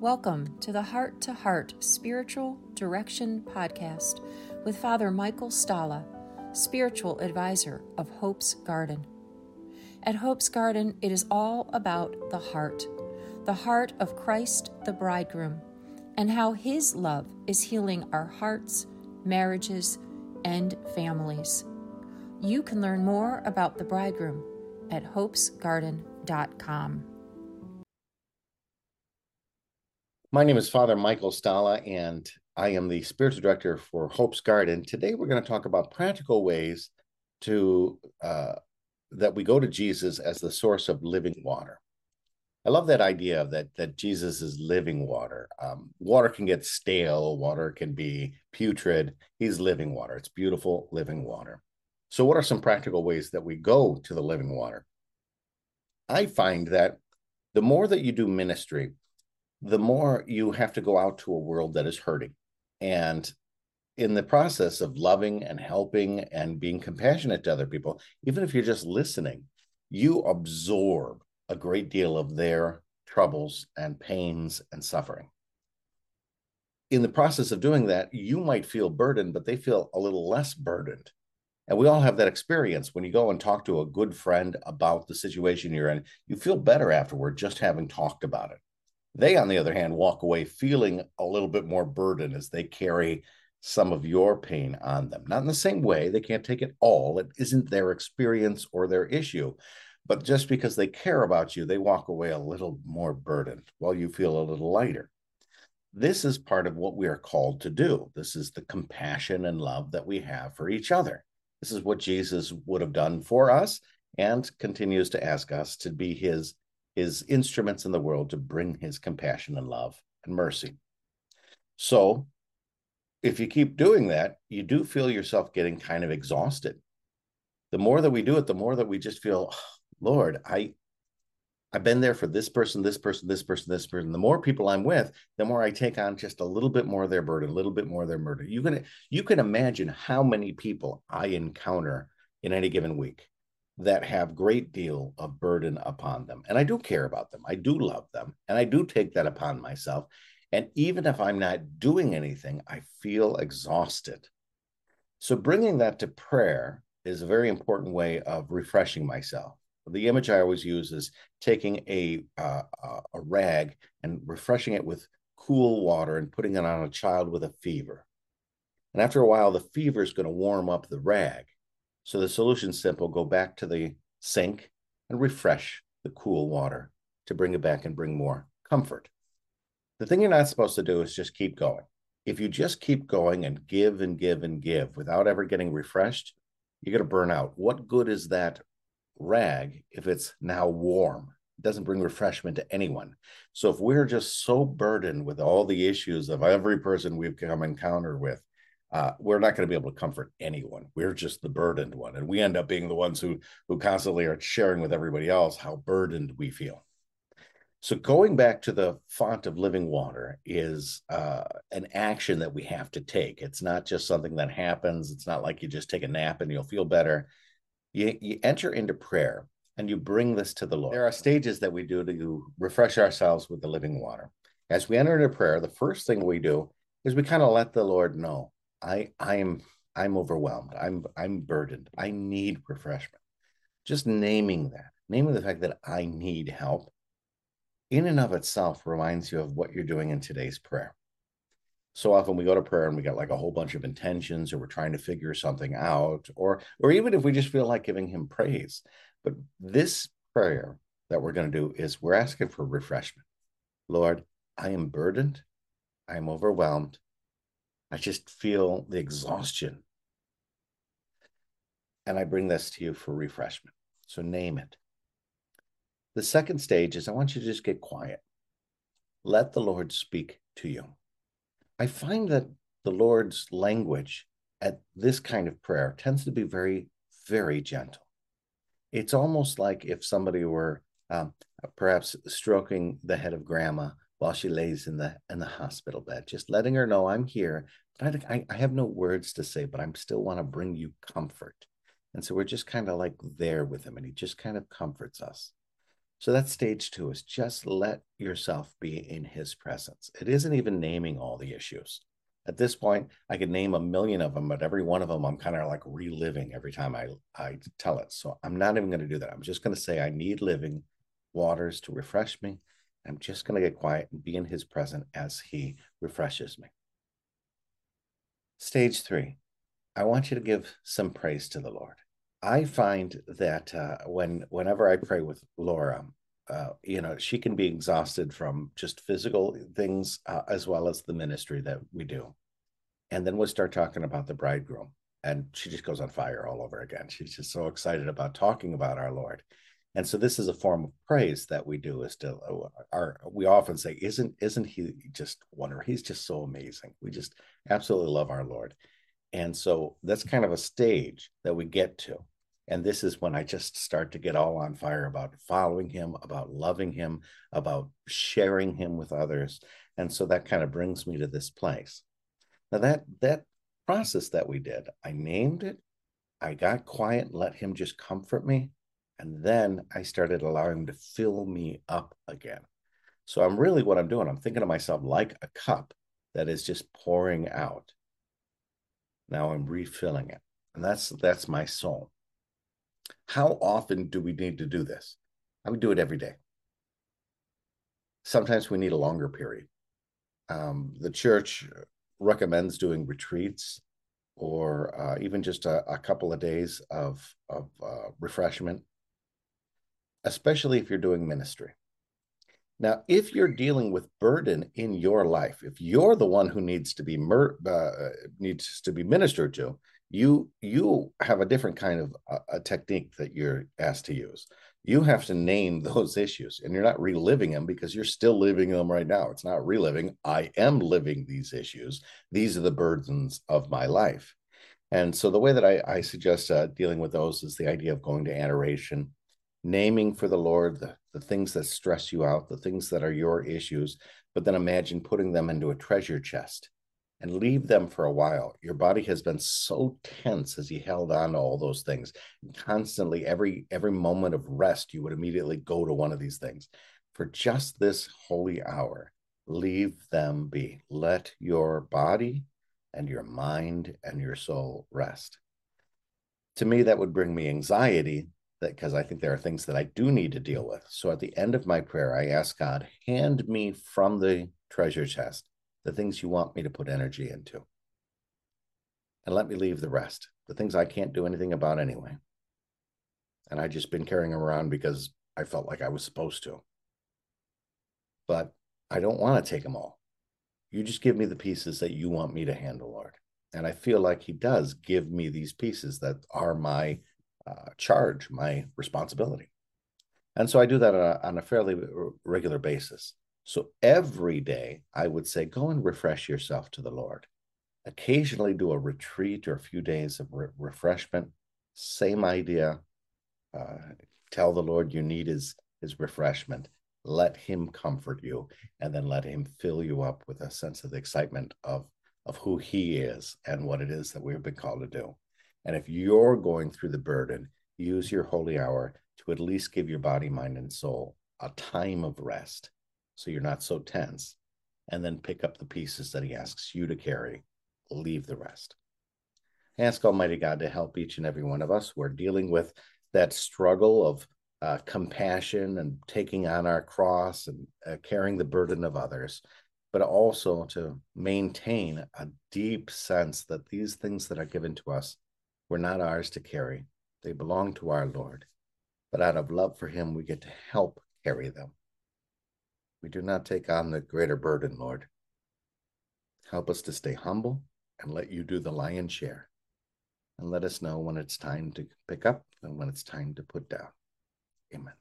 Welcome to the Heart to Heart Spiritual Direction Podcast with Father Michael Stala, Spiritual Advisor of Hope's Garden. At Hope's Garden, it is all about the heart, the heart of Christ the Bridegroom, and how His love is healing our hearts, marriages, and families. You can learn more about the Bridegroom at hopesgarden.com. My name is Father Michael Stala, and I am the spiritual director for Hope's Garden. Today, we're going to talk about practical ways to uh, that we go to Jesus as the source of living water. I love that idea of that that Jesus is living water. Um, water can get stale, water can be putrid. He's living water. It's beautiful living water. So, what are some practical ways that we go to the living water? I find that the more that you do ministry, the more you have to go out to a world that is hurting. And in the process of loving and helping and being compassionate to other people, even if you're just listening, you absorb a great deal of their troubles and pains and suffering. In the process of doing that, you might feel burdened, but they feel a little less burdened. And we all have that experience when you go and talk to a good friend about the situation you're in, you feel better afterward just having talked about it. They, on the other hand, walk away feeling a little bit more burden as they carry some of your pain on them. Not in the same way, they can't take it all. It isn't their experience or their issue. But just because they care about you, they walk away a little more burdened while you feel a little lighter. This is part of what we are called to do. This is the compassion and love that we have for each other. This is what Jesus would have done for us and continues to ask us to be his his instruments in the world to bring his compassion and love and mercy. So, if you keep doing that, you do feel yourself getting kind of exhausted. The more that we do it, the more that we just feel, Lord, I I've been there for this person, this person, this person, this person. The more people I'm with, the more I take on just a little bit more of their burden, a little bit more of their murder. You can you can imagine how many people I encounter in any given week that have great deal of burden upon them and i do care about them i do love them and i do take that upon myself and even if i'm not doing anything i feel exhausted. So bringing that to prayer is a very important way of refreshing myself. The image i always use is taking a uh, a rag and refreshing it with cool water and putting it on a child with a fever. And after a while the fever is going to warm up the rag so the solution's simple go back to the sink and refresh the cool water to bring it back and bring more comfort. The thing you're not supposed to do is just keep going. If you just keep going and give and give and give without ever getting refreshed, you're going to burn out. What good is that rag if it's now warm? It doesn't bring refreshment to anyone. So if we're just so burdened with all the issues of every person we've come encounter with, uh, we're not going to be able to comfort anyone. We're just the burdened one, and we end up being the ones who who constantly are sharing with everybody else how burdened we feel. So going back to the font of living water is uh, an action that we have to take. It's not just something that happens. It's not like you just take a nap and you'll feel better. You, you enter into prayer and you bring this to the Lord. There are stages that we do to refresh ourselves with the living water. As we enter into prayer, the first thing we do is we kind of let the Lord know I I'm I'm overwhelmed. I'm I'm burdened. I need refreshment. Just naming that, naming the fact that I need help in and of itself reminds you of what you're doing in today's prayer. So often we go to prayer and we got like a whole bunch of intentions or we're trying to figure something out or or even if we just feel like giving him praise. But this prayer that we're going to do is we're asking for refreshment. Lord, I am burdened. I am overwhelmed. I just feel the exhaustion. And I bring this to you for refreshment. So name it. The second stage is I want you to just get quiet. Let the Lord speak to you. I find that the Lord's language at this kind of prayer tends to be very, very gentle. It's almost like if somebody were um, perhaps stroking the head of grandma while she lays in the in the hospital bed, just letting her know I'm here. But I, I have no words to say, but I'm still want to bring you comfort. And so we're just kind of like there with him, and he just kind of comforts us. So that's stage two is just let yourself be in his presence. It isn't even naming all the issues. At this point, I could name a million of them, but every one of them I'm kind of like reliving every time I, I tell it. So I'm not even going to do that. I'm just going to say I need living waters to refresh me. I'm just going to get quiet and be in his presence as he refreshes me. Stage three, I want you to give some praise to the Lord. I find that uh, when whenever I pray with Laura, uh, you know, she can be exhausted from just physical things uh, as well as the ministry that we do. And then we'll start talking about the bridegroom, and she just goes on fire all over again. She's just so excited about talking about our Lord. And so this is a form of praise that we do is to uh, our we often say, isn't isn't he just wonderful? He's just so amazing. We just absolutely love our Lord. And so that's kind of a stage that we get to. And this is when I just start to get all on fire about following him, about loving him, about sharing him with others. And so that kind of brings me to this place. Now that that process that we did, I named it, I got quiet, let him just comfort me, and then I started allowing to fill me up again. So I'm really what I'm doing, I'm thinking of myself like a cup that is just pouring out. Now I'm refilling it. And that's that's my soul. How often do we need to do this? I would do it every day. Sometimes we need a longer period. Um, the church recommends doing retreats or uh, even just a, a, couple of days of, of uh, refreshment, especially if you're doing ministry. Now, if you're dealing with burden in your life, if you're the one who needs to be mer- uh, needs to be ministered to, you you have a different kind of uh, a technique that you're asked to use. You have to name those issues, and you're not reliving them because you're still living them right now. It's not reliving. I am living these issues. These are the burdens of my life. And so the way that I, I suggest uh, dealing with those is the idea of going to adoration, naming for the Lord the, the things that stress you out, the things that are your issues, but then imagine putting them into a treasure chest and leave them for a while. Your body has been so tense as you held on to all those things. Constantly, every every moment of rest, you would immediately go to one of these things. For just this holy hour, leave them be. Let your body and your mind and your soul rest. To me, that would bring me anxiety that because I think there are things that I do need to deal with. So at the end of my prayer, I ask God, hand me from the treasure chest the things you want me to put energy into. And let me leave the rest, the things I can't do anything about anyway. And I just been carrying them around because I felt like I was supposed to. But I don't want to take them all. You just give me the pieces that you want me to handle, Lord. And I feel like He does give me these pieces that are my uh, charge, my responsibility. And so I do that on a, on a fairly regular basis. So every day, I would say, go and refresh yourself to the Lord. Occasionally, do a retreat or a few days of re- refreshment. Same idea. Uh, tell the Lord you need his, his refreshment. Let him comfort you, and then let him fill you up with a sense of the excitement of, of who he is and what it is that we've been called to do. And if you're going through the burden, use your holy hour to at least give your body, mind, and soul a time of rest so you're not so tense, and then pick up the pieces that he asks you to carry, leave the rest. Ask Almighty God to help each and every one of us who are dealing with that struggle of uh, compassion and taking on our cross and uh, carrying the burden of others, but also to maintain a deep sense that these things that are given to us were not ours to carry. They belong to our Lord. But out of love for Him, we get to help carry them. We do not take on the greater burden, Lord. Help us to stay humble and let you do the lion's share. And let us know when it's time to pick up and when it's time to put down. Amen.